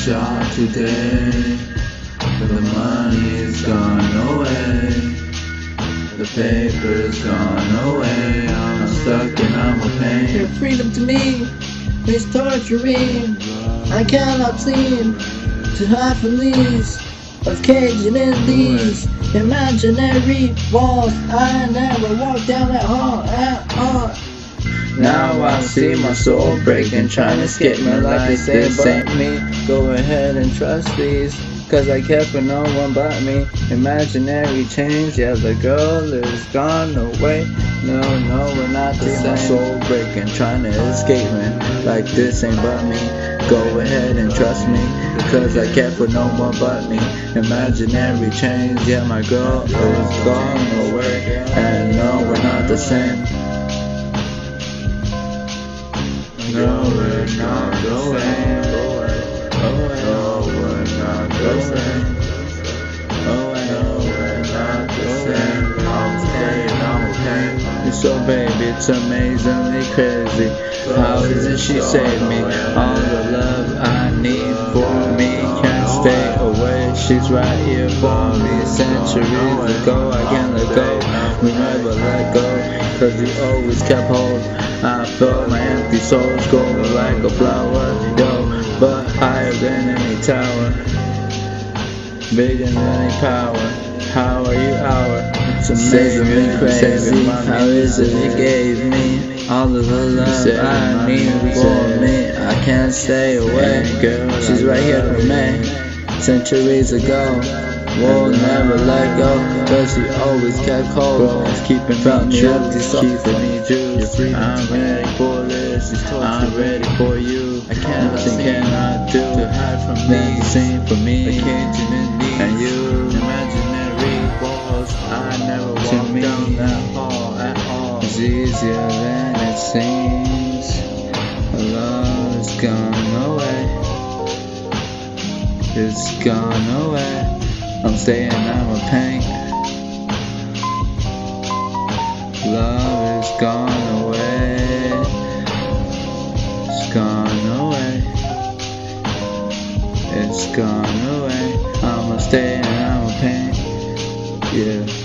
job today, but the money's gone away. The paper's gone away. I'm stuck and I'm a Your pain. freedom to me is torturing. I cannot seem to hide from these of caging in these imaginary walls. I never walk down that hall. Now I see my soul breaking, trying to escape me like this ain't me. Go ahead and trust these, cause I care for no one but me. Imaginary change, yeah, the girl is gone away. No, no, we're not the same. My soul breaking, trying to escape me like this ain't but me. Go ahead and trust me, cause I care for no one but me. Imaginary change, yeah, my girl is gone away. And no, we're not the same. No, we're not same. Oh, we're not same. Oh, no, we're not I'm okay. So, baby, it's amazingly crazy. How is it she saved me? All the love I need for me can't stay away. She's right here for me. Centuries ago, I can't let go. We never let go. Cause we always kept hold. Soul's growing like a flower, yo. But higher than any tower, bigger than any power. How are you, hour? It's amazingly crazy. How is it you gave me all of the love I need for me? I can't stay away. Girl, She's right here for me. Centuries ago. We'll never let go, cause she always kept cold. Keeping felt me empty, keeping me juice. I'm ready for this, I'm ready for you. I can't Nothing cannot do to hide from me. the Same for me, and you. Imaginary walls, I never walk down that hall at all. It's easier than it seems. Love is gone away. It's gone away. I'm staying, I'm a pain. Love is gone stay I'm a pain. Yeah.